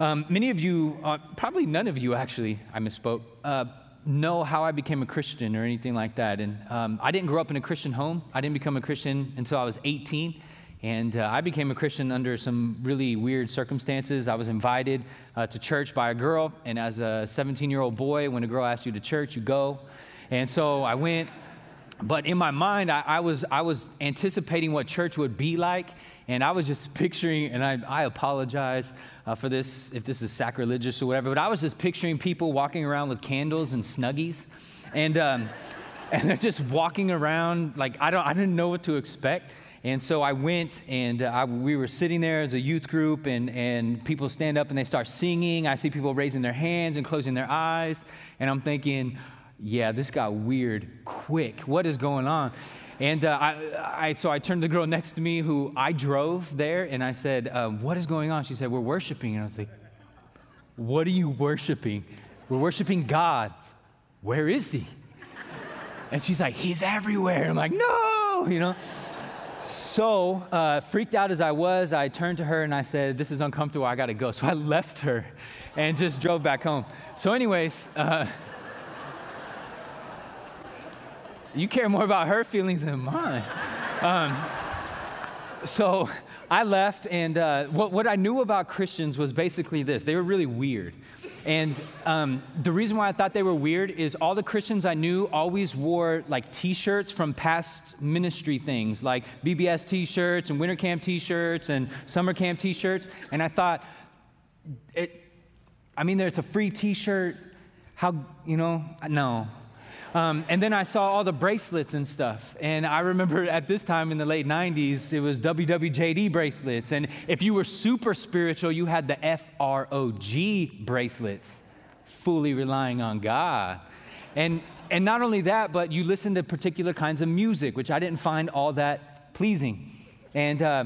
Um, many of you, uh, probably none of you actually, I misspoke, uh, know how I became a Christian or anything like that. And um, I didn't grow up in a Christian home. I didn't become a Christian until I was 18. And uh, I became a Christian under some really weird circumstances. I was invited uh, to church by a girl, and as a 17 year old boy, when a girl asks you to church, you go. And so I went, but in my mind, I, I was, I was anticipating what church would be like, and I was just picturing, and I, I apologize uh, for this if this is sacrilegious or whatever, but I was just picturing people walking around with candles and snuggies. And, um, and they're just walking around like I, don't, I didn't know what to expect. And so I went and uh, I, we were sitting there as a youth group, and, and people stand up and they start singing. I see people raising their hands and closing their eyes. And I'm thinking, yeah, this got weird quick. What is going on? And uh, I, I, so I turned to the girl next to me who I drove there and I said, uh, What is going on? She said, We're worshiping. And I was like, What are you worshiping? We're worshiping God. Where is He? And she's like, He's everywhere. I'm like, No, you know? So, uh, freaked out as I was, I turned to her and I said, This is uncomfortable, I gotta go. So I left her and just drove back home. So, anyways, uh, you care more about her feelings than mine. Um, so I left, and uh, what, what I knew about Christians was basically this they were really weird. And um, the reason why I thought they were weird is all the Christians I knew always wore like t shirts from past ministry things, like VBS t shirts and winter camp t shirts and summer camp t shirts. And I thought, it, I mean, there's a free t shirt. How, you know, no, um, and then I saw all the bracelets and stuff. And I remember at this time in the late 90s, it was WWJD bracelets. And if you were super spiritual, you had the FROG bracelets, fully relying on God. And, and not only that, but you listened to particular kinds of music, which I didn't find all that pleasing. And uh,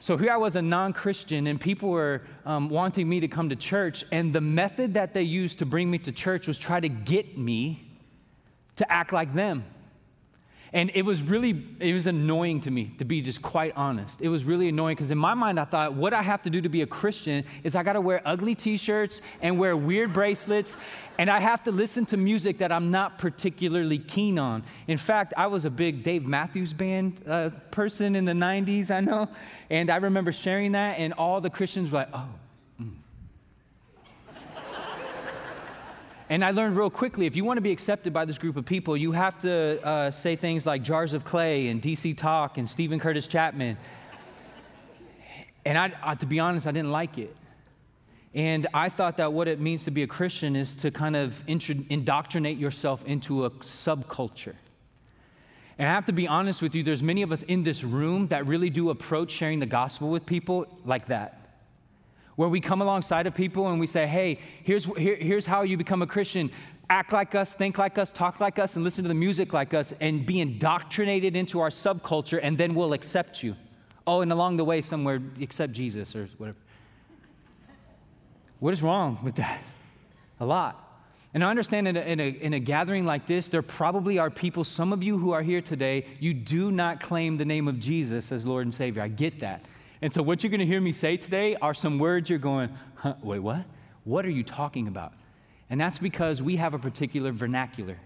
so here I was, a non Christian, and people were um, wanting me to come to church. And the method that they used to bring me to church was try to get me to act like them. And it was really, it was annoying to me, to be just quite honest. It was really annoying because in my mind, I thought, what I have to do to be a Christian is I got to wear ugly t shirts and wear weird bracelets, and I have to listen to music that I'm not particularly keen on. In fact, I was a big Dave Matthews Band uh, person in the 90s, I know. And I remember sharing that, and all the Christians were like, oh, And I learned real quickly if you want to be accepted by this group of people, you have to uh, say things like Jars of Clay and DC Talk and Steven Curtis Chapman. And I, uh, to be honest, I didn't like it. And I thought that what it means to be a Christian is to kind of indoctrinate yourself into a subculture. And I have to be honest with you, there's many of us in this room that really do approach sharing the gospel with people like that where we come alongside of people and we say, hey, here's, here, here's how you become a Christian. Act like us, think like us, talk like us, and listen to the music like us, and be indoctrinated into our subculture, and then we'll accept you. Oh, and along the way, somewhere, accept Jesus or whatever. What is wrong with that? A lot. And I understand in a, in, a, in a, gathering like this, there probably are people, some of you who are here today, you do not claim the name of Jesus as Lord and Savior. I get that. And so, what you're going to hear me say today are some words you're going, huh, wait, what? What are you talking about? And that's because we have a particular vernacular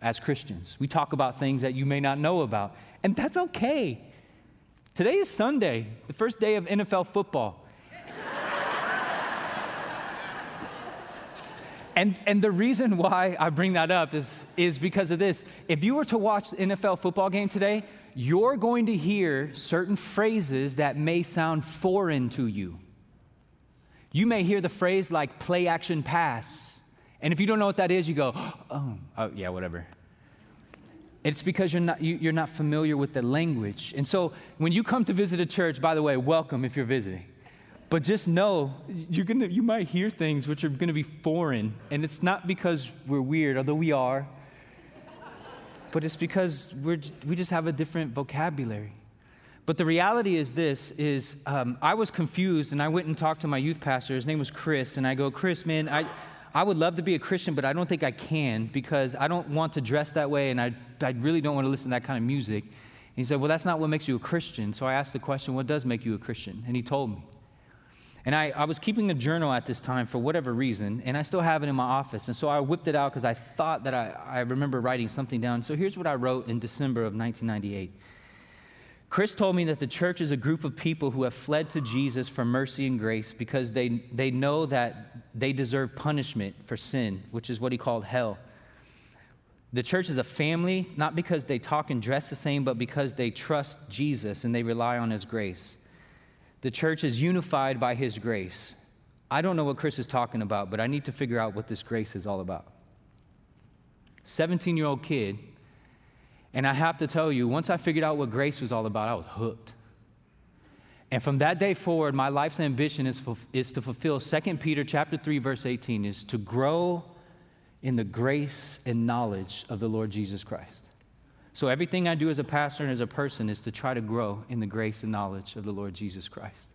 as Christians. We talk about things that you may not know about, and that's okay. Today is Sunday, the first day of NFL football. And, and the reason why I bring that up is, is because of this. If you were to watch the NFL football game today, you're going to hear certain phrases that may sound foreign to you. You may hear the phrase like play action pass. And if you don't know what that is, you go, oh, oh yeah, whatever. It's because you're not, you, you're not familiar with the language. And so when you come to visit a church, by the way, welcome if you're visiting. But just know you're gonna, you might hear things which are going to be foreign. And it's not because we're weird, although we are but it's because we're, we just have a different vocabulary. But the reality is this is um, I was confused and I went and talked to my youth pastor. His name was Chris. And I go, Chris, man, I, I would love to be a Christian, but I don't think I can because I don't want to dress that way and I, I really don't want to listen to that kind of music. And he said, Well, that's not what makes you a Christian. So I asked the question, What does make you a Christian? And he told me. And I, I was keeping a journal at this time for whatever reason, and I still have it in my office. And so I whipped it out because I thought that I, I remember writing something down. So here's what I wrote in December of 1998. Chris told me that the church is a group of people who have fled to Jesus for mercy and grace because they, they know that they deserve punishment for sin, which is what he called hell. The church is a family, not because they talk and dress the same, but because they trust Jesus and they rely on his grace. The church is unified by his grace. I don't know what Chris is talking about, but I need to figure out what this grace is all about. 17 year old kid, and I have to tell you, once I figured out what grace was all about, I was hooked. And from that day forward, my life's ambition is, is to fulfill 2 Peter chapter 3, verse 18, is to grow in the grace and knowledge of the Lord Jesus Christ. So everything I do as a pastor and as a person is to try to grow in the grace and knowledge of the Lord Jesus Christ.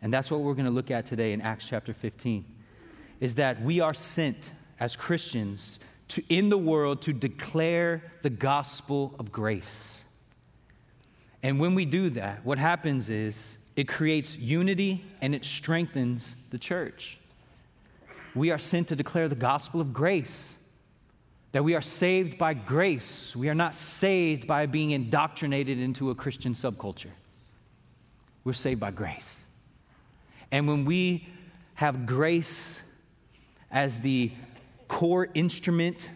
And that's what we're going to look at today in Acts chapter 15. Is that we are sent as Christians to in the world to declare the gospel of grace. And when we do that, what happens is it creates unity and it strengthens the church. We are sent to declare the gospel of grace that we are saved by grace. We are not saved by being indoctrinated into a Christian subculture. We're saved by grace. And when we have grace as the core instrument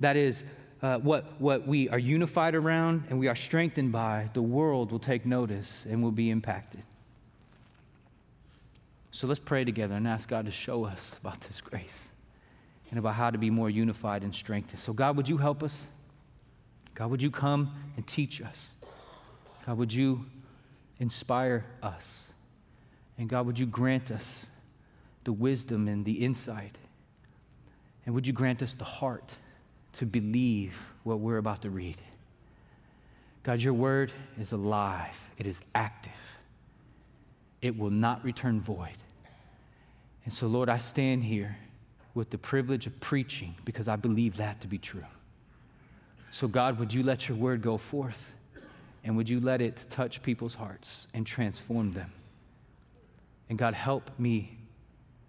that is uh, what, what we are unified around and we are strengthened by, the world will take notice and will be impacted. So let's pray together and ask God to show us about this grace and about how to be more unified and strengthened. So, God, would you help us? God, would you come and teach us? God, would you inspire us? And God, would you grant us the wisdom and the insight? And would you grant us the heart to believe what we're about to read? God, your word is alive, it is active, it will not return void. And so, Lord, I stand here with the privilege of preaching because I believe that to be true. So, God, would you let your word go forth and would you let it touch people's hearts and transform them? And God, help me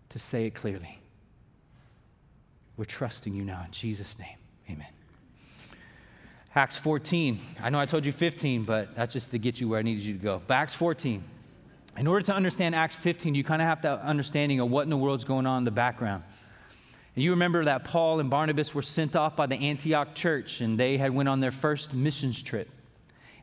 to say it clearly. We're trusting you now in Jesus' name. Amen. Acts 14. I know I told you 15, but that's just to get you where I needed you to go. But Acts 14. In order to understand Acts 15, you kind of have to understanding of what in the world's going on in the background. And you remember that Paul and Barnabas were sent off by the Antioch church and they had went on their first missions trip.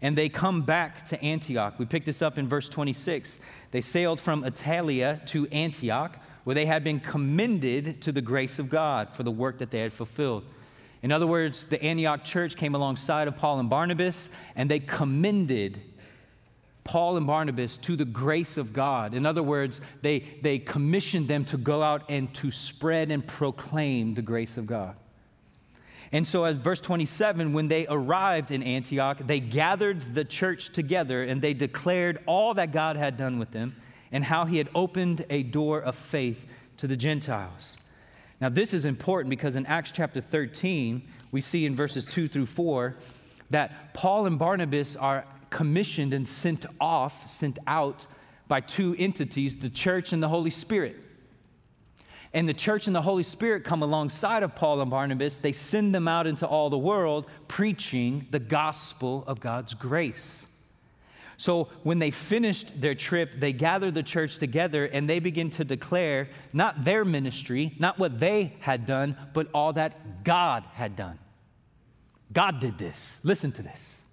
And they come back to Antioch. We pick this up in verse 26. They sailed from Attalia to Antioch, where they had been commended to the grace of God for the work that they had fulfilled. In other words, the Antioch church came alongside of Paul and Barnabas, and they commended Paul and Barnabas to the grace of God. In other words, they, they commissioned them to go out and to spread and proclaim the grace of God. And so, as verse 27, when they arrived in Antioch, they gathered the church together and they declared all that God had done with them and how he had opened a door of faith to the Gentiles. Now, this is important because in Acts chapter 13, we see in verses 2 through 4 that Paul and Barnabas are commissioned and sent off, sent out by two entities, the church and the Holy Spirit. And the church and the Holy Spirit come alongside of Paul and Barnabas. They send them out into all the world preaching the gospel of God's grace. So when they finished their trip, they gather the church together and they begin to declare not their ministry, not what they had done, but all that God had done. God did this. Listen to this.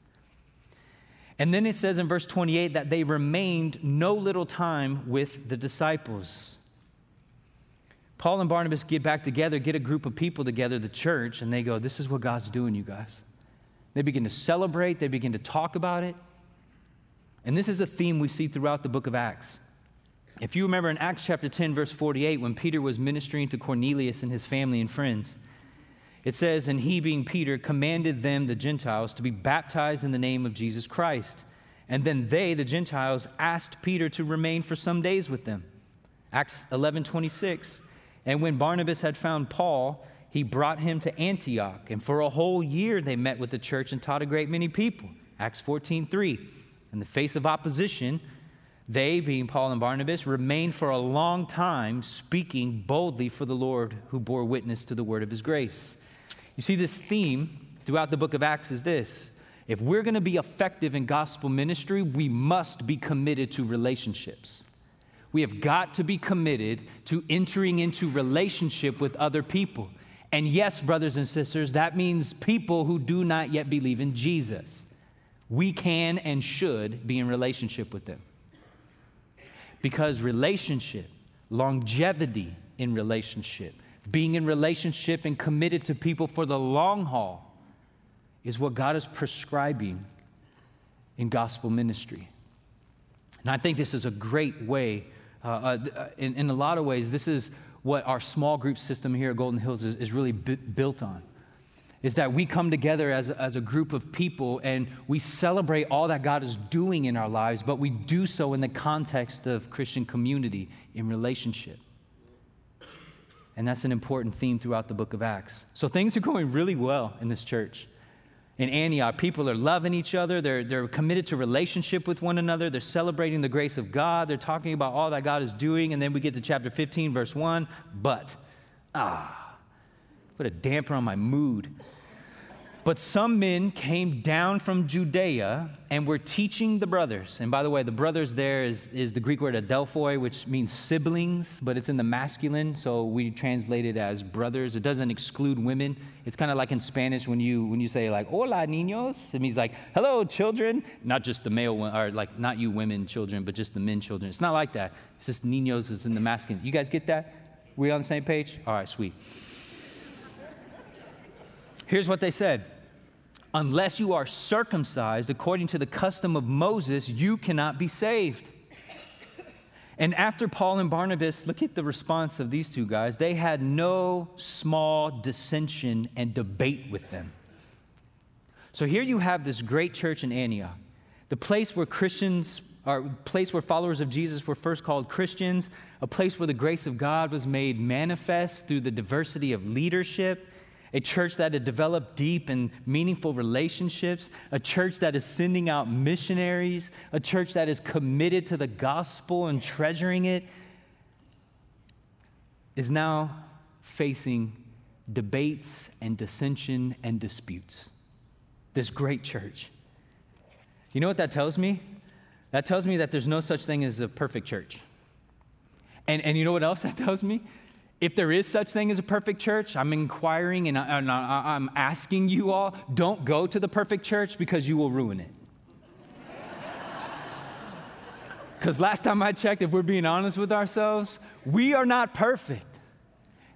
And then it says in verse 28 that they remained no little time with the disciples. Paul and Barnabas get back together, get a group of people together, the church, and they go, This is what God's doing, you guys. They begin to celebrate, they begin to talk about it. And this is a theme we see throughout the book of Acts. If you remember in Acts chapter 10, verse 48, when Peter was ministering to Cornelius and his family and friends, it says, And he, being Peter, commanded them, the Gentiles, to be baptized in the name of Jesus Christ. And then they, the Gentiles, asked Peter to remain for some days with them. Acts 11 26. And when Barnabas had found Paul, he brought him to Antioch. And for a whole year they met with the church and taught a great many people. Acts 14 3. In the face of opposition, They, being Paul and Barnabas, remained for a long time speaking boldly for the Lord who bore witness to the word of his grace. You see, this theme throughout the book of Acts is this if we're going to be effective in gospel ministry, we must be committed to relationships. We have got to be committed to entering into relationship with other people. And yes, brothers and sisters, that means people who do not yet believe in Jesus. We can and should be in relationship with them. Because relationship, longevity in relationship, being in relationship and committed to people for the long haul is what God is prescribing in gospel ministry. And I think this is a great way, uh, uh, in, in a lot of ways, this is what our small group system here at Golden Hills is, is really b- built on. Is that we come together as as a group of people and we celebrate all that God is doing in our lives, but we do so in the context of Christian community in relationship. And that's an important theme throughout the book of Acts. So things are going really well in this church in Antioch, people are loving each other. They're, they're committed to relationship with one another. They're celebrating the grace of God. They're talking about all that God is doing. And then we get to chapter 15, verse 1. But, ah, put a damper on my mood. But some men came down from Judea and were teaching the brothers. And by the way, the brothers there is, is the Greek word adelphoi, which means siblings, but it's in the masculine, so we translate it as brothers. It doesn't exclude women. It's kind of like in Spanish when you when you say like "Hola, niños," it means like "Hello, children." Not just the male one, or like not you women children, but just the men children. It's not like that. It's just niños is in the masculine. You guys get that? We on the same page? All right, sweet. Here's what they said Unless you are circumcised according to the custom of Moses, you cannot be saved. And after Paul and Barnabas, look at the response of these two guys. They had no small dissension and debate with them. So here you have this great church in Antioch, the place where Christians, or place where followers of Jesus were first called Christians, a place where the grace of God was made manifest through the diversity of leadership a church that had developed deep and meaningful relationships, a church that is sending out missionaries, a church that is committed to the gospel and treasuring it, is now facing debates and dissension and disputes. This great church. You know what that tells me? That tells me that there's no such thing as a perfect church. And, and you know what else that tells me? If there is such thing as a perfect church, I'm inquiring and, I, am asking you all, don't go to the perfect church because you will ruin it. Because last time I checked, if we're being honest with ourselves, we are not perfect.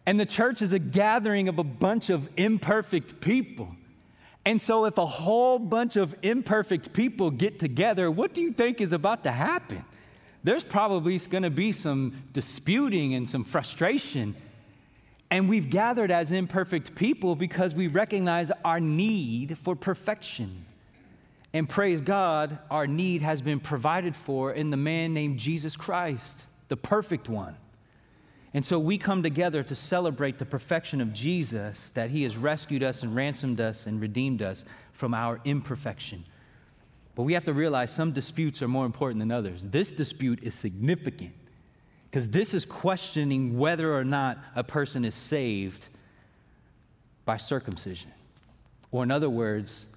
And the church is a gathering of a bunch of imperfect people. And so, if a whole bunch of imperfect people get together, what do you think is about to happen? There's probably going to be some disputing and some frustration. And we've gathered as imperfect people because we recognize our need for perfection. And praise God, our need has been provided for in the man named Jesus Christ, the perfect one. And so we come together to celebrate the perfection of Jesus, that he has rescued us and ransomed us and redeemed us from our imperfection. But we have to realize some disputes are more important than others. This dispute is significant because this is questioning whether or not a person is saved by circumcision. Or, in other words,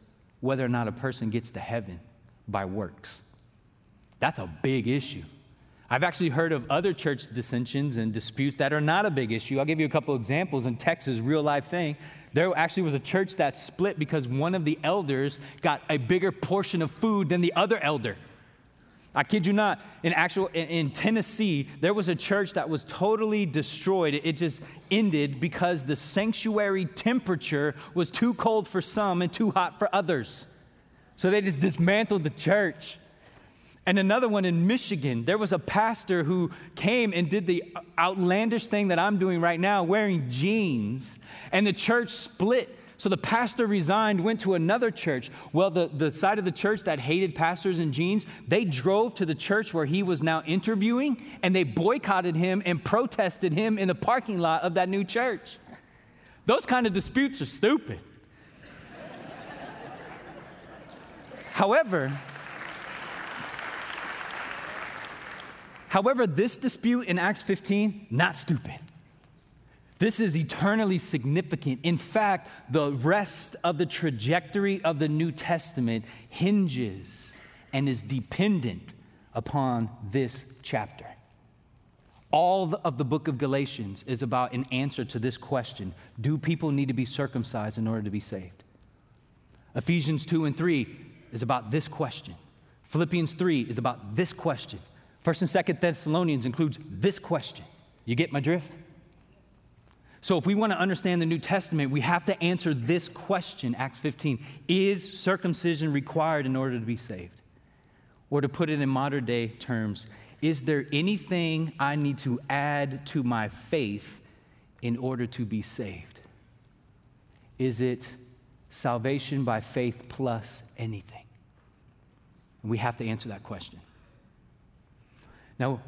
whether or not a person gets to heaven by works. That's a big issue. I've actually heard of other church dissensions and disputes that are not a big issue. I'll give you a couple examples in Texas, real life thing. There actually was a church that split because one of the elders got a bigger portion of food than the other elder. I kid you not. In actual in, in, Tennessee, there was a church that was totally destroyed. It just ended because the sanctuary temperature was too cold for some and too hot for others. So they just dismantled the church. And another one in Michigan, there was a pastor who came and did the outlandish thing that I'm doing right now, wearing jeans, and the church split. So the pastor resigned, went to another church. Well, the, the side of the church that hated pastors in jeans, they drove to the church where he was now interviewing, and they boycotted him and protested him in the parking lot of that new church. Those kind of disputes are stupid. However, However, this dispute in Acts 15, not stupid. This is eternally significant. In fact, the rest of the trajectory of the New Testament hinges and is dependent upon this chapter. All of the book of Galatians is about an answer to this question Do people need to be circumcised in order to be saved? Ephesians 2 and 3 is about this question. Philippians 3 is about this question. First and Second Thessalonians includes this question. You get my drift? So, if we want to understand the New Testament, we have to answer this question, Acts 15 Is circumcision required in order to be saved? Or to put it in modern day terms, is there anything I need to add to my faith in order to be saved? Is it salvation by faith plus anything? we have to answer that question. Now,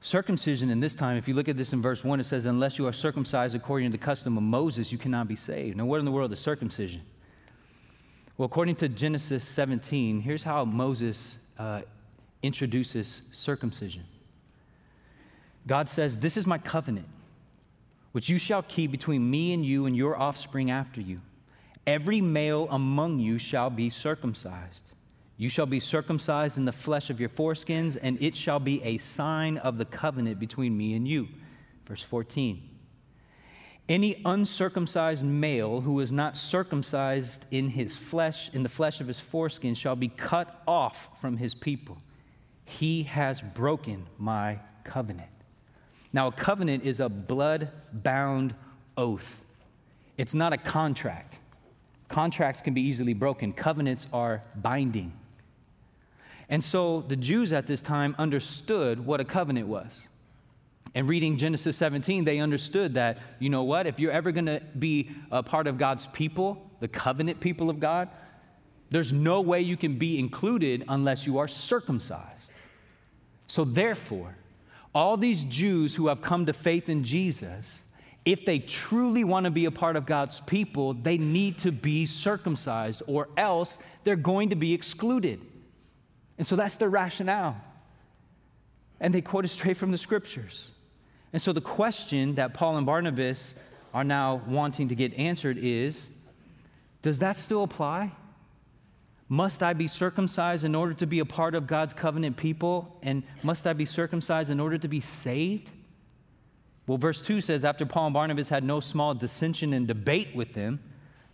circumcision in this time, if you look at this in verse 1, it says, Unless you are circumcised according to the custom of Moses, you cannot be saved. Now, what in the world is circumcision? Well, according to Genesis 17, here's how Moses uh, introduces circumcision. God says, This is my covenant, which you shall keep between me and you and your offspring after you. Every male among you shall be circumcised. You shall be circumcised in the flesh of your foreskins, and it shall be a sign of the covenant between me and you. Verse 14. Any uncircumcised male who is not circumcised in his flesh, in the flesh of his foreskin, shall be cut off from his people. He has broken my covenant. Now, a covenant is a blood bound oath, it's not a contract. Contracts can be easily broken, covenants are binding. And so the Jews at this time understood what a covenant was. And reading Genesis 17, they understood that, you know what, if you're ever going to be a part of God's people, the covenant people of God, there's no way you can be included unless you are circumcised. So, therefore, all these Jews who have come to faith in Jesus, if they truly want to be a part of God's people, they need to be circumcised, or else they're going to be excluded. And so that's their rationale. And they quote it straight from the scriptures. And so the question that Paul and Barnabas are now wanting to get answered is Does that still apply? Must I be circumcised in order to be a part of God's covenant people? And must I be circumcised in order to be saved? Well, verse 2 says, After Paul and Barnabas had no small dissension and debate with them,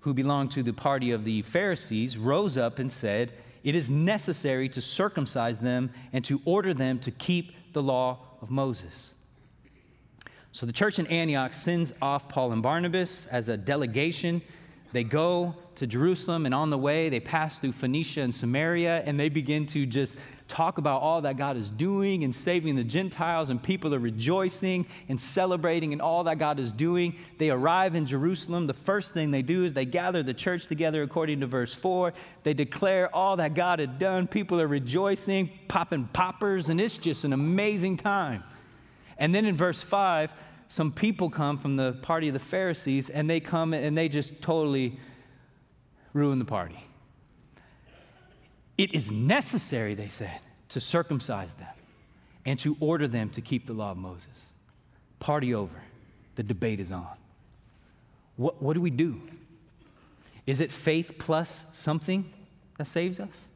who belonged to the party of the Pharisees, rose up and said, It is necessary to circumcise them and to order them to keep the law of Moses. So the church in Antioch sends off Paul and Barnabas as a delegation. They go to Jerusalem, and on the way, they pass through Phoenicia and Samaria, and they begin to just talk about all that God is doing and saving the Gentiles, and people are rejoicing and celebrating and all that God is doing. They arrive in Jerusalem. The first thing they do is they gather the church together according to verse 4. They declare all that God had done. People are rejoicing, popping poppers, and it's just an amazing time. And then in verse 5, some people come from the party of the Pharisees, and they come and they just totally ruin the party. It is necessary, they said, to circumcise them and to order them to keep the law of Moses. Party over. The debate is on. What, what do we do? Is it faith plus something that saves us?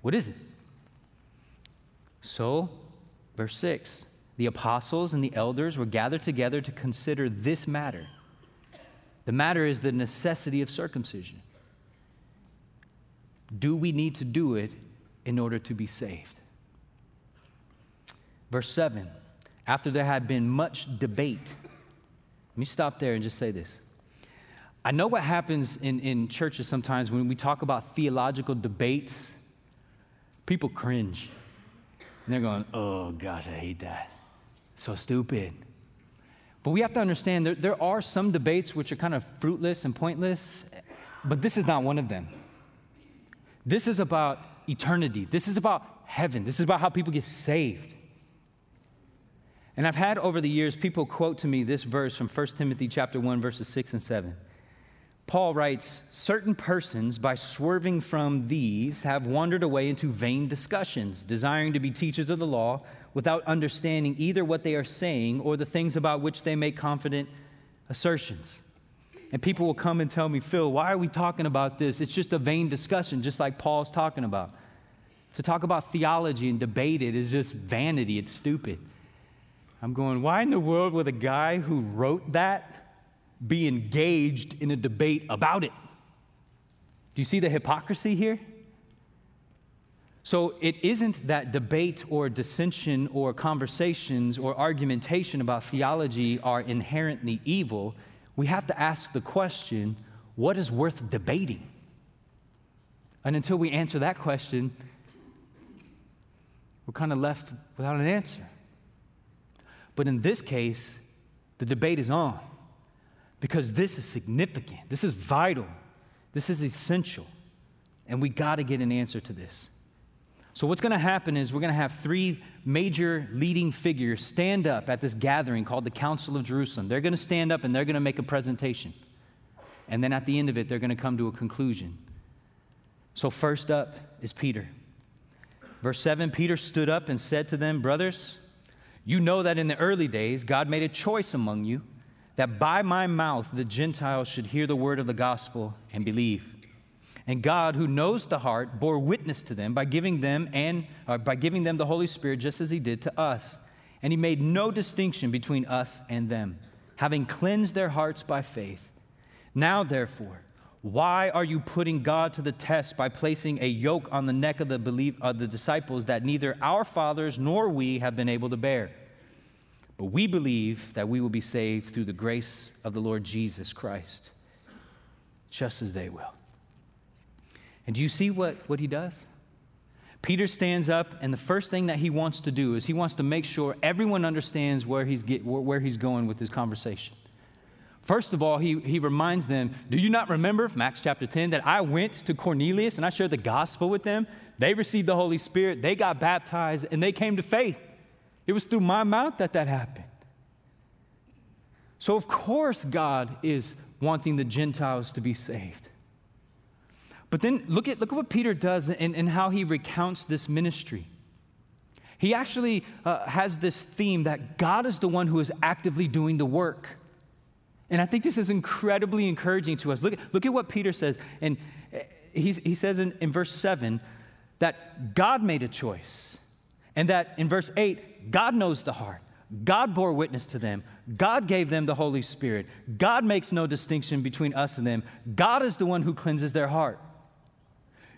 What is it? So, verse 6 the apostles and the elders were gathered together to consider this matter. The matter is the necessity of circumcision. Do we need to do it in order to be saved? Verse 7 After there had been much debate, let me stop there and just say this. I know what happens in, in churches sometimes when we talk about theological debates, people cringe. And they're going, oh gosh, I hate that. So stupid. But we have to understand there, there are some debates which are kind of fruitless and pointless, but this is not one of them. This is about eternity. This is about heaven. This is about how people get saved. And I've had over the years people quote to me this verse from 1 Timothy chapter 1 verses 6 and 7. Paul writes, certain persons by swerving from these have wandered away into vain discussions, desiring to be teachers of the law without understanding either what they are saying or the things about which they make confident assertions. And people will come and tell me, Phil, why are we talking about this? It's just a vain discussion, just like Paul's talking about. To talk about theology and debate it is just vanity, it's stupid. I'm going, why in the world would a guy who wrote that be engaged in a debate about it? Do you see the hypocrisy here? So it isn't that debate or dissension or conversations or argumentation about theology are inherently evil. We have to ask the question what is worth debating? And until we answer that question, we're kind of left without an answer. But in this case, the debate is on because this is significant, this is vital, this is essential, and we got to get an answer to this. So, what's going to happen is we're going to have three major leading figures stand up at this gathering called the Council of Jerusalem. They're going to stand up and they're going to make a presentation. And then at the end of it, they're going to come to a conclusion. So, first up is Peter. Verse 7 Peter stood up and said to them, Brothers, you know that in the early days God made a choice among you that by my mouth the Gentiles should hear the word of the gospel and believe. And God, who knows the heart, bore witness to them by giving them and uh, by giving them the Holy Spirit, just as He did to us. And He made no distinction between us and them, having cleansed their hearts by faith. Now, therefore, why are you putting God to the test by placing a yoke on the neck of the, believe, uh, the disciples that neither our fathers nor we have been able to bear? But we believe that we will be saved through the grace of the Lord Jesus Christ, just as they will. And do you see what, what he does? Peter stands up, and the first thing that he wants to do is he wants to make sure everyone understands where he's, get, where he's going with this conversation. First of all, he, he reminds them, Do you not remember from Acts chapter 10 that I went to Cornelius and I shared the gospel with them? They received the Holy Spirit, they got baptized, and they came to faith. It was through my mouth that that happened. So, of course, God is wanting the Gentiles to be saved. But then look at, look at what Peter does and, and how he recounts this ministry. He actually uh, has this theme that God is the one who is actively doing the work. And I think this is incredibly encouraging to us. Look, look at what Peter says. And uh, he, he says in, in verse 7 that God made a choice. And that in verse 8, God knows the heart. God bore witness to them. God gave them the Holy Spirit. God makes no distinction between us and them. God is the one who cleanses their heart.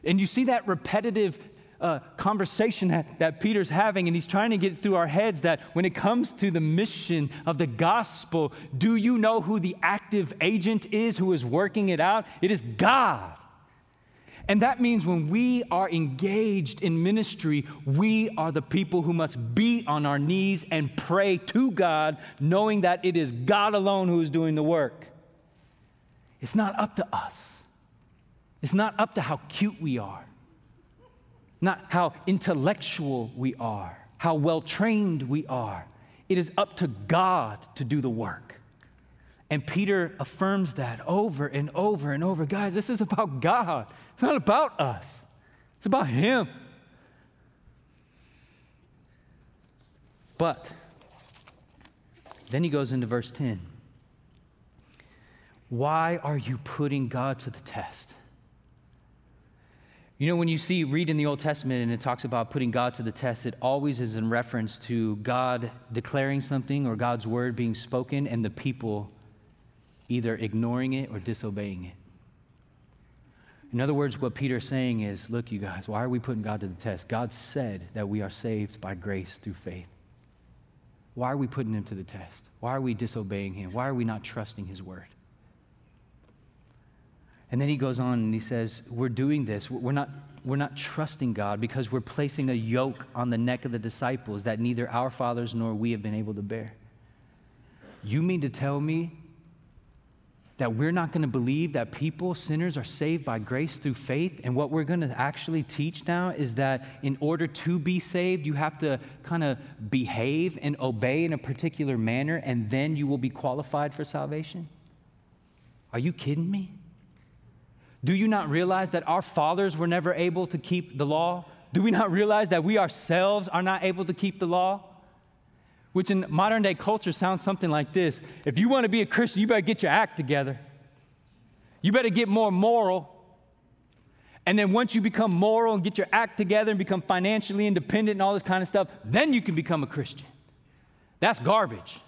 And you see that repetitive uh, conversation that, that Peter's having, and he's trying to get through our heads that when it comes to the mission of the gospel, do you know who the active agent is who is working it out? It is God. And that means when we are engaged in ministry, we are the people who must be on our knees and pray to God, knowing that it is God alone who is doing the work. It's not up to us, it's not up to how cute we are not how intellectual we are, how well trained we are. It is up to God to do the work. And Peter affirms that over and over and over. Guys, this is about God. It's not about us, it's about Him. But then he goes into verse 10. Why are you putting God to the test? You know, when you see, read in the Old Testament and it talks about putting God to the test, it always is in reference to God declaring something or God's word being spoken and the people either ignoring it or disobeying it. In other words, what Peter's saying is look, you guys, why are we putting God to the test? God said that we are saved by grace through faith. Why are we putting him to the test? Why are we disobeying him? Why are we not trusting his word? And then he goes on and he says, We're doing this. We're not, we're not trusting God because we're placing a yoke on the neck of the disciples that neither our fathers nor we have been able to bear. You mean to tell me that we're not going to believe that people, sinners, are saved by grace through faith. And what we're going to actually teach now is that in order to be saved, you have to kind of behave and obey in a particular manner, and then you will be qualified for salvation. Are you kidding me? Do you not realize that our fathers were never able to keep the law? Do we not realize that we ourselves are not able to keep the law? which in modern day culture sounds something like this If you want to be a Christian, you better get your act together. You better get more moral. And then once you become moral and get your act together and become financially independent and all this kind of stuff, then you can become a Christian. That's garbage.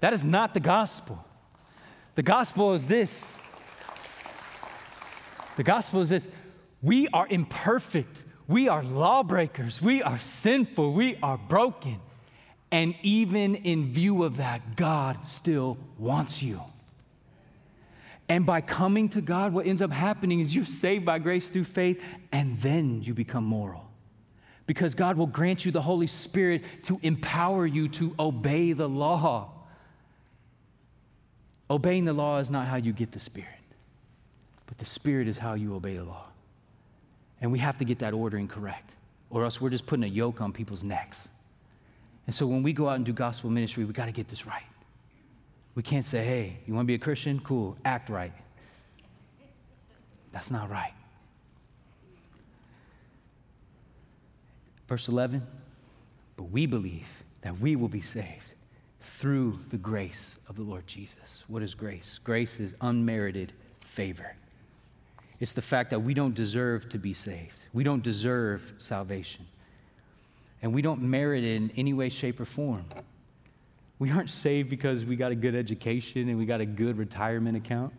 That is not the gospel. The gospel is this. The gospel is this. We are imperfect. We are lawbreakers. We are sinful. We are broken. And even in view of that, God still wants you. And by coming to God, what ends up happening is you're saved by grace through faith, and then you become moral. Because God will grant you the Holy Spirit to empower you to obey the law. Obeying the law is not how you get the Spirit, but the Spirit is how you obey the law. And we have to get that ordering correct, or else we're just putting a yoke on people's necks. And so when we go out and do gospel ministry, we got to get this right. We can't say, hey, you want to be a Christian? Cool, act right. That's not right. Verse 11, but we believe that we will be saved through the grace of the Lord Jesus. What is grace? Grace is unmerited favor. It's the fact that we don't deserve to be saved, we don't deserve salvation and we don't merit it in any way, shape, or form. We aren't saved because we got a good education and we got a good retirement account.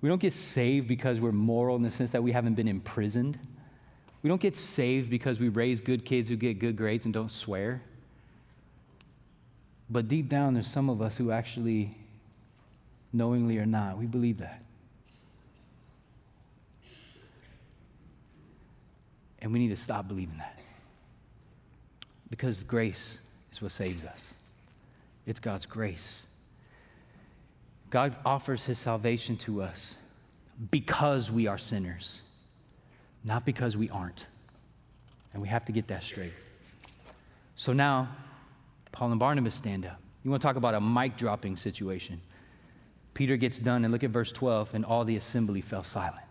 We don't get saved because we're moral in the sense that we haven't been imprisoned. We don't get saved because we raise good kids who get good grades and don't swear. But deep down, there's some of us who actually, knowingly or not, we believe that. And we need to stop believing that. Because grace is what saves us, it's God's grace. God offers his salvation to us because we are sinners, not because we aren't. And we have to get that straight. So now, Paul and Barnabas stand up. You want to talk about a mic dropping situation. Peter gets done, and look at verse 12, and all the assembly fell silent.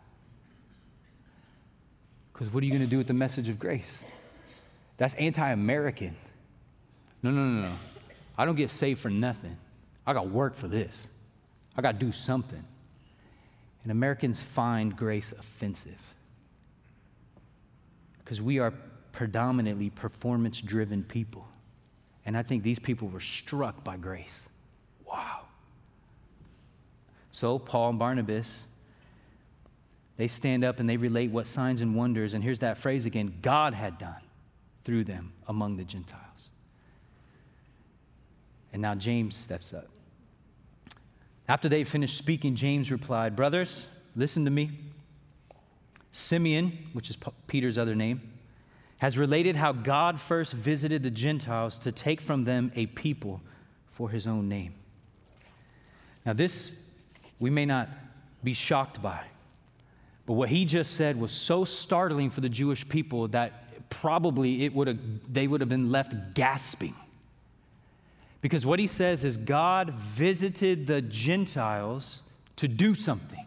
Because what are you going to do with the message of grace? That's anti American. No, no, no, no. I don't get saved for nothing. I got work for this. I got to do something. And Americans find grace offensive because we are predominantly performance driven people. And I think these people were struck by grace. Wow. So, Paul and Barnabas, they stand up and they relate what signs and wonders, and here's that phrase again God had done through them among the Gentiles. And now James steps up. After they finished speaking, James replied, Brothers, listen to me. Simeon, which is Peter's other name, has related how God first visited the Gentiles to take from them a people for his own name. Now, this we may not be shocked by, but what he just said was so startling for the Jewish people that probably it would have, they would have been left gasping. Because what he says is God visited the Gentiles to do something,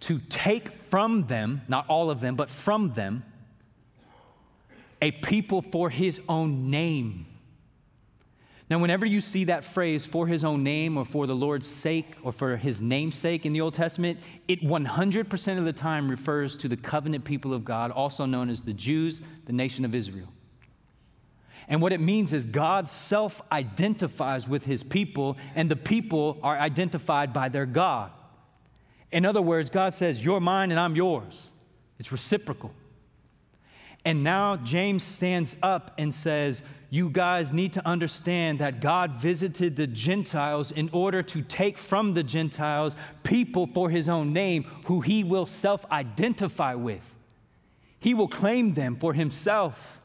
to take from them, not all of them, but from them, a people for his own name. Now, whenever you see that phrase for his own name or for the Lord's sake or for his namesake in the Old Testament, it 100% of the time refers to the covenant people of God, also known as the Jews, the nation of Israel. And what it means is God self identifies with his people, and the people are identified by their God. In other words, God says, You're mine and I'm yours. It's reciprocal. And now James stands up and says, You guys need to understand that God visited the Gentiles in order to take from the Gentiles people for his own name who he will self identify with. He will claim them for himself.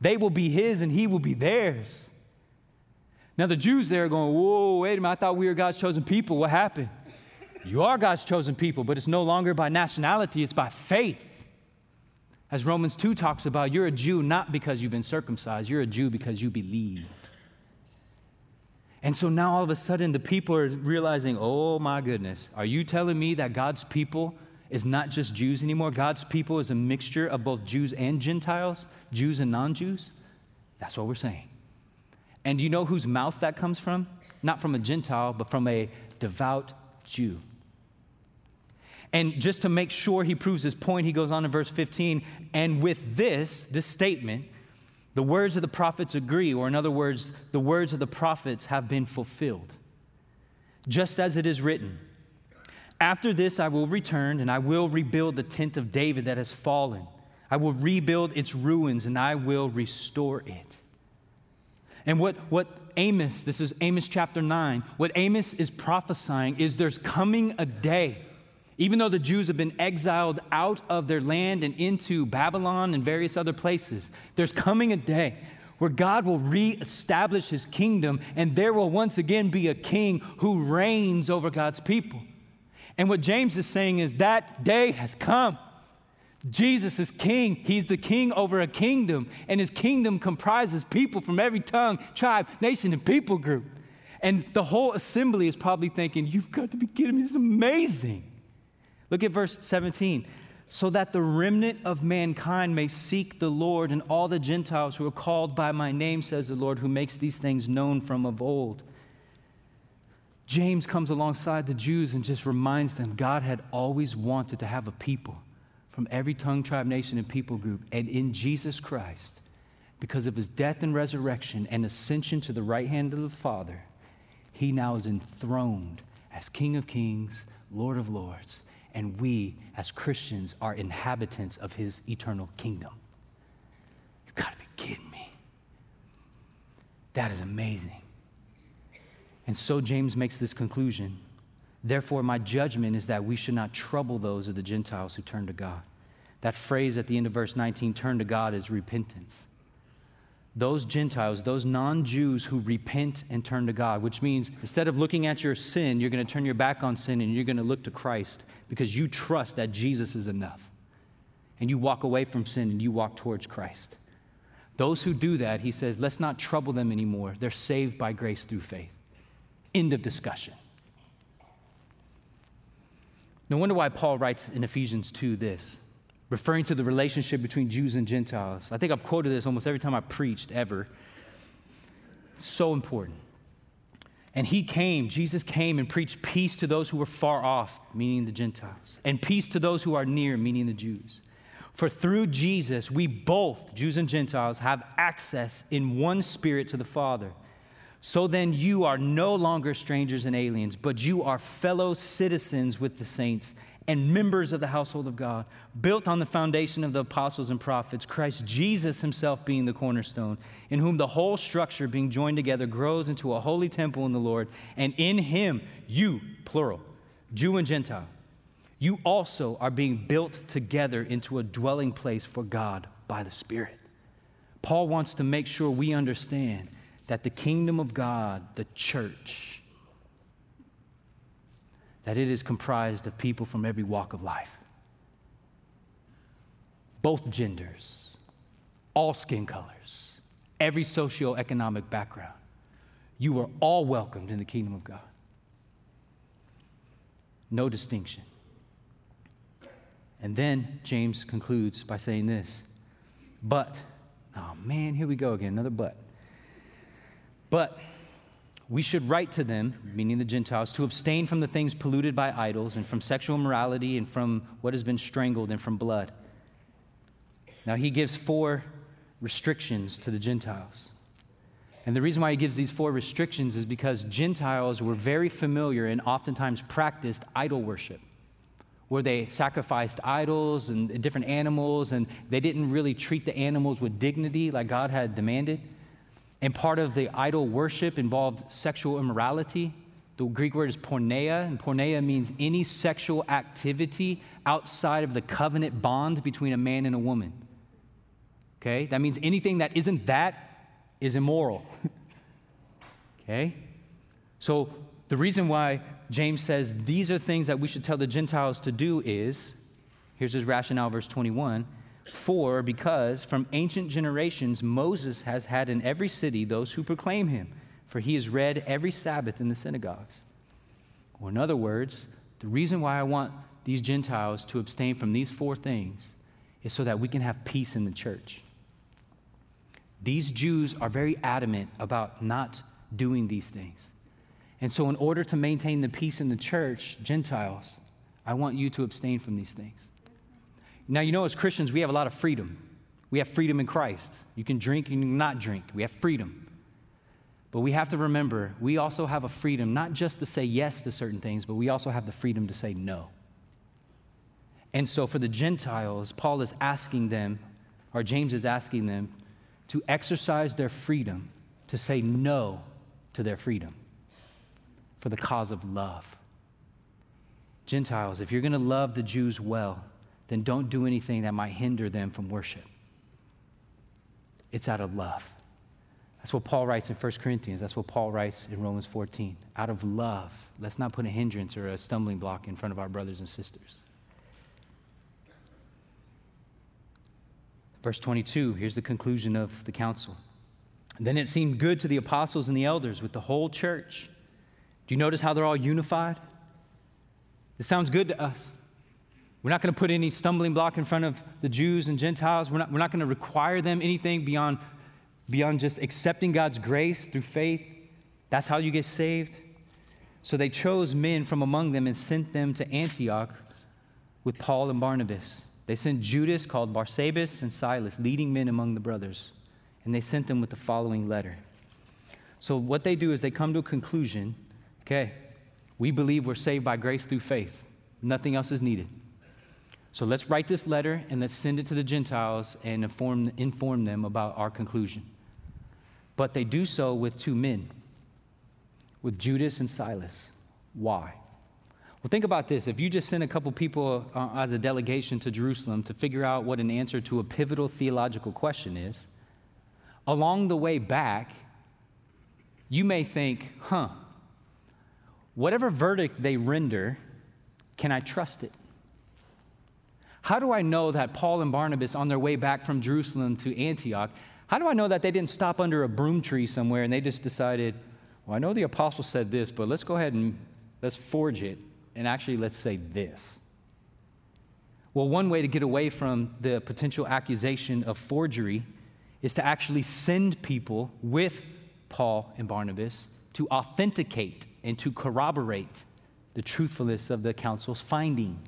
They will be his and he will be theirs. Now, the Jews there are going, Whoa, wait a minute, I thought we were God's chosen people. What happened? You are God's chosen people, but it's no longer by nationality, it's by faith. As Romans 2 talks about, you're a Jew not because you've been circumcised, you're a Jew because you believe. And so now all of a sudden the people are realizing, oh my goodness, are you telling me that God's people is not just Jews anymore? God's people is a mixture of both Jews and Gentiles, Jews and non Jews? That's what we're saying. And you know whose mouth that comes from? Not from a Gentile, but from a devout Jew. And just to make sure he proves his point, he goes on in verse 15, and with this, this statement, the words of the prophets agree, or in other words, the words of the prophets have been fulfilled. Just as it is written, after this I will return and I will rebuild the tent of David that has fallen. I will rebuild its ruins and I will restore it. And what, what Amos, this is Amos chapter 9, what Amos is prophesying is there's coming a day even though the Jews have been exiled out of their land and into Babylon and various other places, there's coming a day where God will reestablish his kingdom and there will once again be a king who reigns over God's people. And what James is saying is that day has come. Jesus is king. He's the king over a kingdom, and his kingdom comprises people from every tongue, tribe, nation, and people group. And the whole assembly is probably thinking, You've got to be kidding me. This is amazing. Look at verse 17. So that the remnant of mankind may seek the Lord and all the Gentiles who are called by my name, says the Lord, who makes these things known from of old. James comes alongside the Jews and just reminds them God had always wanted to have a people from every tongue, tribe, nation, and people group. And in Jesus Christ, because of his death and resurrection and ascension to the right hand of the Father, he now is enthroned as King of kings, Lord of lords and we as Christians are inhabitants of his eternal kingdom. You've got to be kidding me. That is amazing. And so James makes this conclusion. Therefore, my judgment is that we should not trouble those of the Gentiles who turn to God. That phrase at the end of verse 19, turn to God, is repentance those Gentiles, those non Jews who repent and turn to God, which means instead of looking at your sin, you're going to turn your back on sin and you're going to look to Christ because you trust that Jesus is enough. And you walk away from sin and you walk towards Christ. Those who do that, he says, let's not trouble them anymore. They're saved by grace through faith. End of discussion. No wonder why Paul writes in Ephesians 2 this referring to the relationship between Jews and Gentiles. I think I've quoted this almost every time I preached ever. It's so important. And he came, Jesus came and preached peace to those who were far off, meaning the Gentiles, and peace to those who are near, meaning the Jews. For through Jesus, we both, Jews and Gentiles, have access in one spirit to the Father. So then you are no longer strangers and aliens, but you are fellow citizens with the saints and members of the household of God, built on the foundation of the apostles and prophets, Christ Jesus himself being the cornerstone, in whom the whole structure being joined together grows into a holy temple in the Lord, and in him you, plural, Jew and Gentile, you also are being built together into a dwelling place for God by the Spirit. Paul wants to make sure we understand that the kingdom of God, the church, that it is comprised of people from every walk of life, both genders, all skin colors, every socioeconomic background. You are all welcomed in the kingdom of God. No distinction. And then James concludes by saying this But, oh man, here we go again, another but. But we should write to them, meaning the Gentiles, to abstain from the things polluted by idols and from sexual immorality and from what has been strangled and from blood. Now, he gives four restrictions to the Gentiles. And the reason why he gives these four restrictions is because Gentiles were very familiar and oftentimes practiced idol worship, where they sacrificed idols and different animals, and they didn't really treat the animals with dignity like God had demanded. And part of the idol worship involved sexual immorality. The Greek word is porneia, and porneia means any sexual activity outside of the covenant bond between a man and a woman. Okay? That means anything that isn't that is immoral. okay? So the reason why James says these are things that we should tell the Gentiles to do is here's his rationale, verse 21 for because from ancient generations Moses has had in every city those who proclaim him, for he is read every Sabbath in the synagogues. Or, in other words, the reason why I want these Gentiles to abstain from these four things is so that we can have peace in the church. These Jews are very adamant about not doing these things. And so, in order to maintain the peace in the church, Gentiles, I want you to abstain from these things. Now, you know, as Christians, we have a lot of freedom. We have freedom in Christ. You can drink, and you can not drink. We have freedom. But we have to remember, we also have a freedom not just to say yes to certain things, but we also have the freedom to say no. And so for the Gentiles, Paul is asking them, or James is asking them, to exercise their freedom to say no to their freedom for the cause of love. Gentiles, if you're going to love the Jews well, then don't do anything that might hinder them from worship. It's out of love. That's what Paul writes in 1 Corinthians. That's what Paul writes in Romans 14. Out of love, let's not put a hindrance or a stumbling block in front of our brothers and sisters. Verse 22, here's the conclusion of the council. Then it seemed good to the apostles and the elders with the whole church. Do you notice how they're all unified? It sounds good to us. We're not going to put any stumbling block in front of the Jews and Gentiles. We're not, we're not going to require them anything beyond, beyond just accepting God's grace through faith. That's how you get saved. So they chose men from among them and sent them to Antioch with Paul and Barnabas. They sent Judas, called Barsabas, and Silas, leading men among the brothers. And they sent them with the following letter. So, what they do is they come to a conclusion okay, we believe we're saved by grace through faith, nothing else is needed. So, let's write this letter and let's send it to the Gentiles and inform, inform them about our conclusion. But they do so with two men, with Judas and Silas. Why? Well, think about this. If you just send a couple people uh, as a delegation to Jerusalem to figure out what an answer to a pivotal theological question is, along the way back, you may think, huh, whatever verdict they render, can I trust it? How do I know that Paul and Barnabas, on their way back from Jerusalem to Antioch, how do I know that they didn't stop under a broom tree somewhere and they just decided, well, I know the apostle said this, but let's go ahead and let's forge it and actually let's say this. Well, one way to get away from the potential accusation of forgery is to actually send people with Paul and Barnabas to authenticate and to corroborate the truthfulness of the council's finding.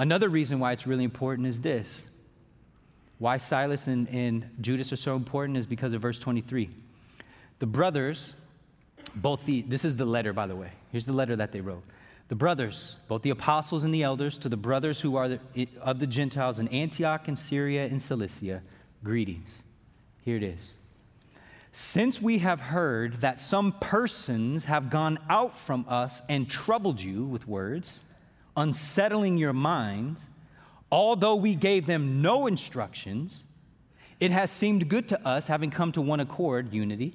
Another reason why it's really important is this. Why Silas and, and Judas are so important is because of verse 23. The brothers, both the, this is the letter, by the way. Here's the letter that they wrote. The brothers, both the apostles and the elders, to the brothers who are the, of the Gentiles in Antioch and Syria and Cilicia, greetings. Here it is. Since we have heard that some persons have gone out from us and troubled you with words, unsettling your minds, although we gave them no instructions, it has seemed good to us, having come to one accord, unity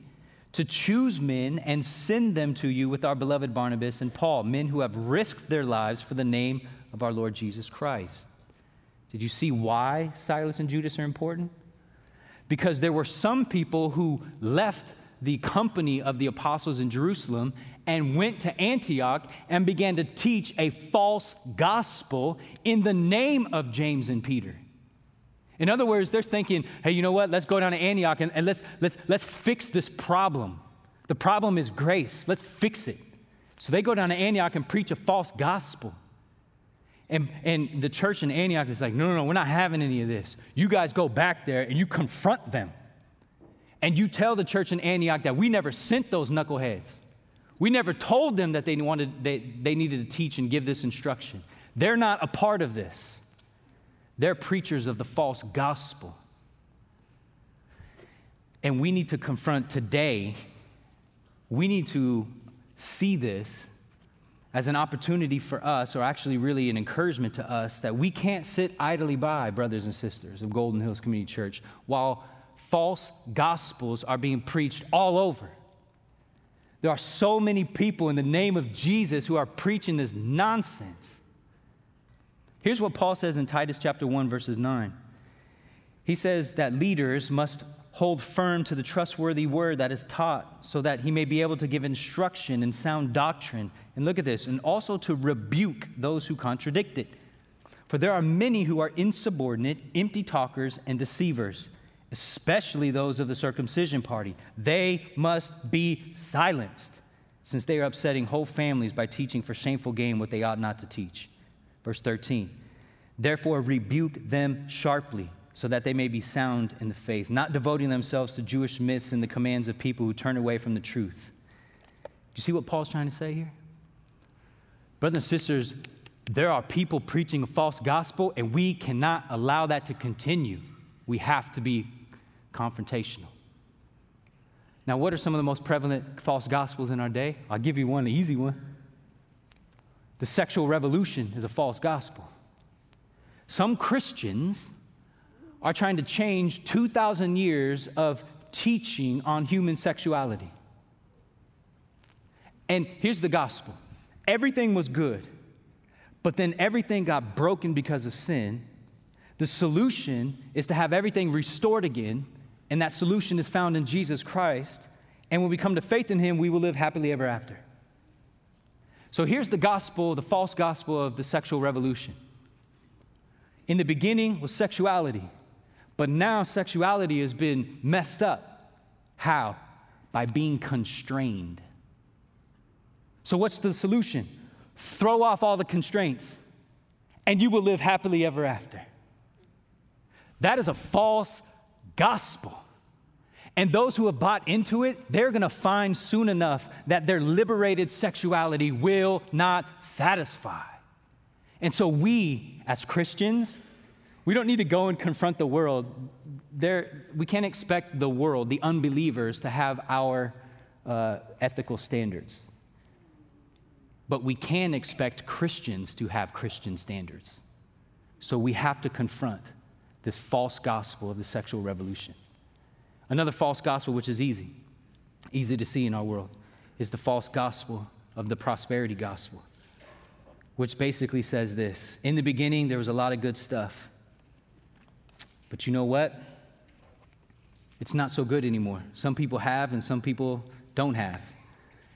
to choose men and send them to you with our beloved Barnabas and Paul, men who have risked their lives for the name of our Lord Jesus Christ. Did you see why Silas and Judas are important? Because there were some people who left the company of the apostles in Jerusalem and went to Antioch and began to teach a false gospel in the name of James and Peter. In other words, they're thinking, hey, you know what? Let's go down to Antioch and, and let's, let's, let's fix this problem. The problem is grace. Let's fix it. So they go down to Antioch and preach a false gospel. And, and the church in Antioch is like, no, no, no, we're not having any of this. You guys go back there and you confront them. And you tell the church in Antioch that we never sent those knuckleheads. We never told them that they, wanted, they, they needed to teach and give this instruction. They're not a part of this. They're preachers of the false gospel. And we need to confront today, we need to see this as an opportunity for us, or actually really an encouragement to us, that we can't sit idly by, brothers and sisters of Golden Hills Community Church, while false gospels are being preached all over. There are so many people in the name of Jesus who are preaching this nonsense. Here's what Paul says in Titus chapter 1 verses 9. He says that leaders must hold firm to the trustworthy word that is taught so that he may be able to give instruction in sound doctrine. And look at this, and also to rebuke those who contradict it. For there are many who are insubordinate, empty talkers, and deceivers, especially those of the circumcision party. They must be silenced, since they are upsetting whole families by teaching for shameful gain what they ought not to teach. Verse 13. Therefore, rebuke them sharply so that they may be sound in the faith, not devoting themselves to Jewish myths and the commands of people who turn away from the truth. Do you see what Paul's trying to say here? Brothers and sisters, there are people preaching a false gospel, and we cannot allow that to continue. We have to be confrontational. Now, what are some of the most prevalent false gospels in our day? I'll give you one, easy one. The sexual revolution is a false gospel. Some Christians are trying to change 2,000 years of teaching on human sexuality. And here's the gospel everything was good, but then everything got broken because of sin. The solution is to have everything restored again, and that solution is found in Jesus Christ. And when we come to faith in Him, we will live happily ever after. So here's the gospel, the false gospel of the sexual revolution. In the beginning was sexuality. But now sexuality has been messed up. How? By being constrained. So, what's the solution? Throw off all the constraints, and you will live happily ever after. That is a false gospel. And those who have bought into it, they're gonna find soon enough that their liberated sexuality will not satisfy. And so, we as Christians, we don't need to go and confront the world. There, we can't expect the world, the unbelievers, to have our uh, ethical standards. But we can expect Christians to have Christian standards. So we have to confront this false gospel of the sexual revolution. Another false gospel, which is easy, easy to see in our world, is the false gospel of the prosperity gospel, which basically says this In the beginning, there was a lot of good stuff. But you know what? It's not so good anymore. Some people have and some people don't have.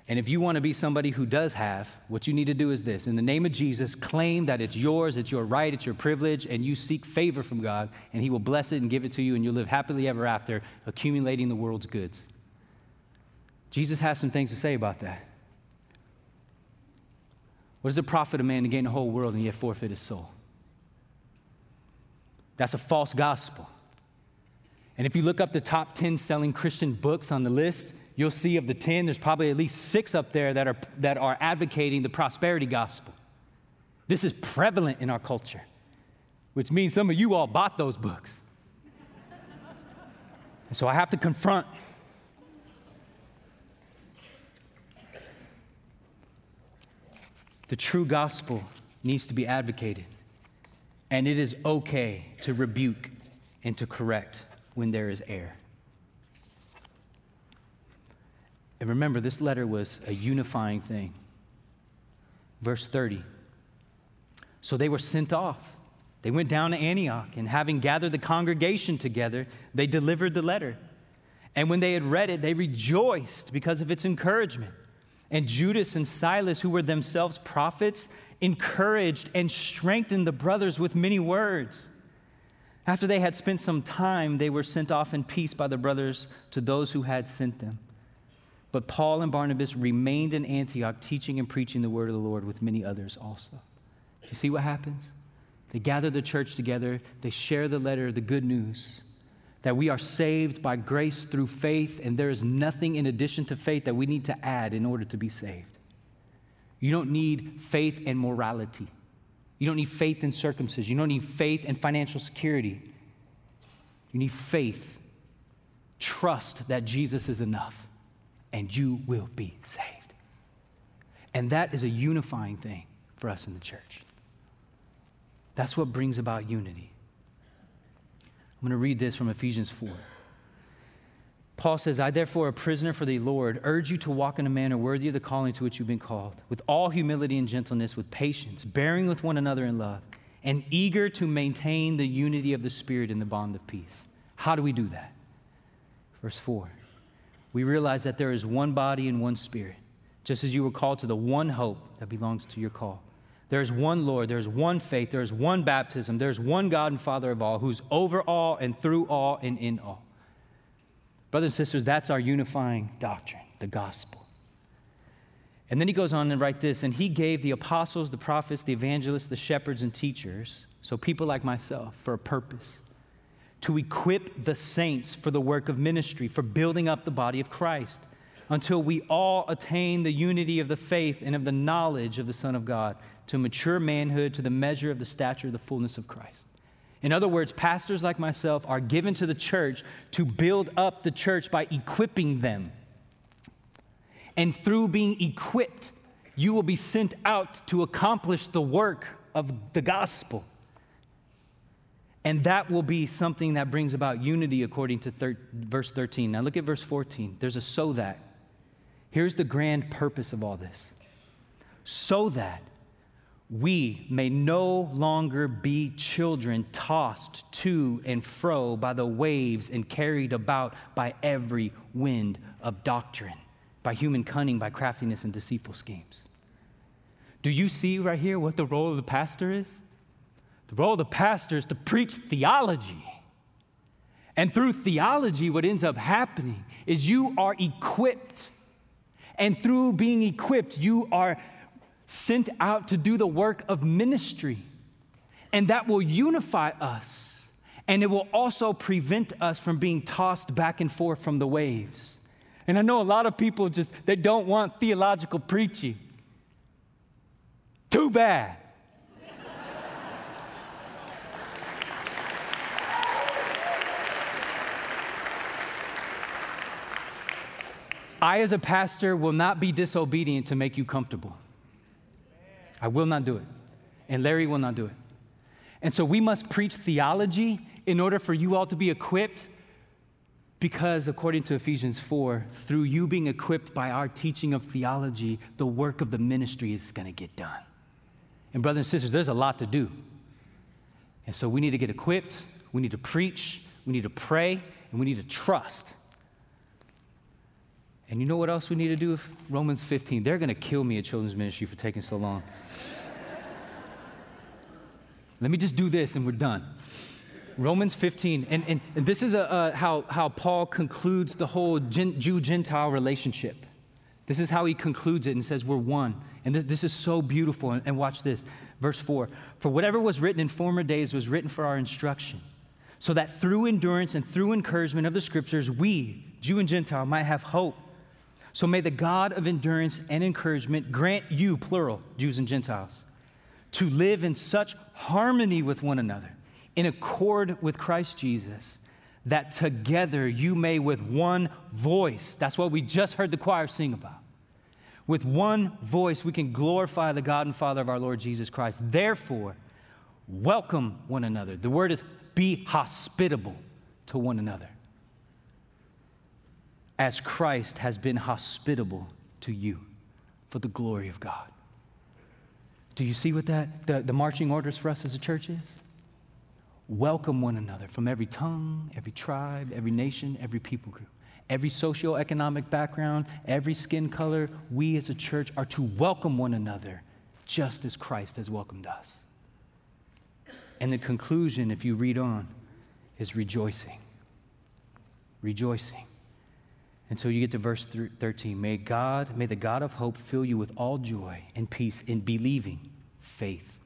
And if you want to be somebody who does have, what you need to do is this in the name of Jesus, claim that it's yours, it's your right, it's your privilege, and you seek favor from God, and He will bless it and give it to you, and you'll live happily ever after, accumulating the world's goods. Jesus has some things to say about that. What does it profit a man to gain the whole world and yet forfeit his soul? That's a false gospel. And if you look up the top 10 selling Christian books on the list, you'll see of the 10, there's probably at least six up there that are, that are advocating the prosperity gospel. This is prevalent in our culture, which means some of you all bought those books. so I have to confront. The true gospel needs to be advocated. And it is okay to rebuke and to correct when there is error. And remember, this letter was a unifying thing. Verse 30. So they were sent off. They went down to Antioch, and having gathered the congregation together, they delivered the letter. And when they had read it, they rejoiced because of its encouragement. And Judas and Silas, who were themselves prophets, encouraged and strengthened the brothers with many words. After they had spent some time, they were sent off in peace by the brothers to those who had sent them. But Paul and Barnabas remained in Antioch, teaching and preaching the word of the Lord with many others also. You see what happens? They gather the church together, they share the letter, the good news that we are saved by grace through faith, and there is nothing in addition to faith that we need to add in order to be saved. You don't need faith and morality. You don't need faith in circumcision. You don't need faith in financial security. You need faith. Trust that Jesus is enough, and you will be saved. And that is a unifying thing for us in the church. That's what brings about unity. I'm going to read this from Ephesians 4. Paul says, I therefore, a prisoner for the Lord, urge you to walk in a manner worthy of the calling to which you've been called, with all humility and gentleness, with patience, bearing with one another in love, and eager to maintain the unity of the Spirit in the bond of peace. How do we do that? Verse 4 We realize that there is one body and one Spirit, just as you were called to the one hope that belongs to your call. There is one Lord, there is one faith, there is one baptism, there is one God and Father of all, who's over all and through all and in all. Brothers and sisters, that's our unifying doctrine, the gospel. And then he goes on and write this, and he gave the apostles, the prophets, the evangelists, the shepherds, and teachers, so people like myself, for a purpose to equip the saints for the work of ministry, for building up the body of Christ, until we all attain the unity of the faith and of the knowledge of the Son of God, to mature manhood, to the measure of the stature of the fullness of Christ. In other words, pastors like myself are given to the church to build up the church by equipping them. And through being equipped, you will be sent out to accomplish the work of the gospel. And that will be something that brings about unity according to thir- verse 13. Now look at verse 14. There's a so that. Here's the grand purpose of all this so that we may no longer be children tossed to and fro by the waves and carried about by every wind of doctrine, by human cunning, by craftiness and deceitful schemes. Do you see right here what the role of the pastor is? The role of the pastor is to preach theology. And through theology, what ends up happening is you are equipped. And through being equipped, you are sent out to do the work of ministry. And that will unify us. And it will also prevent us from being tossed back and forth from the waves. And I know a lot of people just, they don't want theological preaching. Too bad. I, as a pastor, will not be disobedient to make you comfortable. I will not do it. And Larry will not do it. And so we must preach theology in order for you all to be equipped because, according to Ephesians 4, through you being equipped by our teaching of theology, the work of the ministry is going to get done. And, brothers and sisters, there's a lot to do. And so we need to get equipped, we need to preach, we need to pray, and we need to trust. And you know what else we need to do? Romans 15. They're going to kill me at children's ministry for taking so long. Let me just do this and we're done. Romans 15. And, and, and this is a, how, how Paul concludes the whole Jew Gentile relationship. This is how he concludes it and says, We're one. And this, this is so beautiful. And, and watch this. Verse 4 For whatever was written in former days was written for our instruction, so that through endurance and through encouragement of the scriptures, we, Jew and Gentile, might have hope. So may the God of endurance and encouragement grant you, plural, Jews and Gentiles, to live in such harmony with one another, in accord with Christ Jesus, that together you may with one voice, that's what we just heard the choir sing about. With one voice, we can glorify the God and Father of our Lord Jesus Christ. Therefore, welcome one another. The word is be hospitable to one another as Christ has been hospitable to you for the glory of God. Do you see what that, the, the marching orders for us as a church is? Welcome one another from every tongue, every tribe, every nation, every people group, every socioeconomic background, every skin color. We as a church are to welcome one another just as Christ has welcomed us. And the conclusion, if you read on, is rejoicing. Rejoicing. Until you get to verse 13. May God, may the God of hope fill you with all joy and peace in believing faith,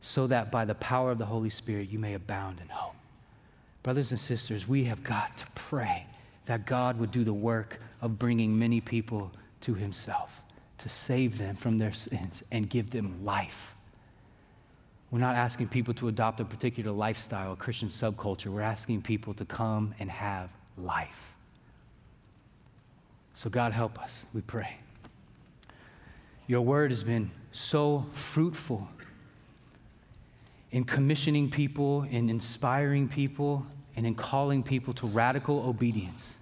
so that by the power of the Holy Spirit you may abound in hope. Brothers and sisters, we have got to pray that God would do the work of bringing many people to himself, to save them from their sins and give them life. We're not asking people to adopt a particular lifestyle, a Christian subculture. We're asking people to come and have life. So, God, help us, we pray. Your word has been so fruitful in commissioning people, in inspiring people, and in calling people to radical obedience.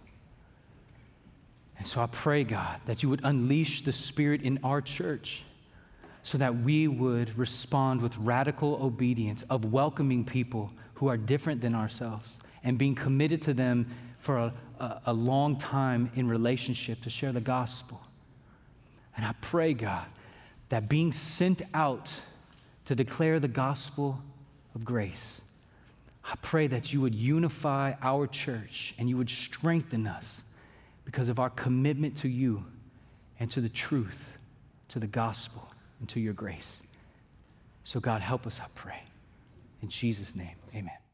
And so I pray, God, that you would unleash the Spirit in our church so that we would respond with radical obedience of welcoming people who are different than ourselves and being committed to them for a, a, a long time in relationship to share the gospel. And I pray, God, that being sent out to declare the gospel of grace, I pray that you would unify our church and you would strengthen us because of our commitment to you and to the truth, to the gospel, and to your grace. So, God, help us, I pray. In Jesus' name, amen.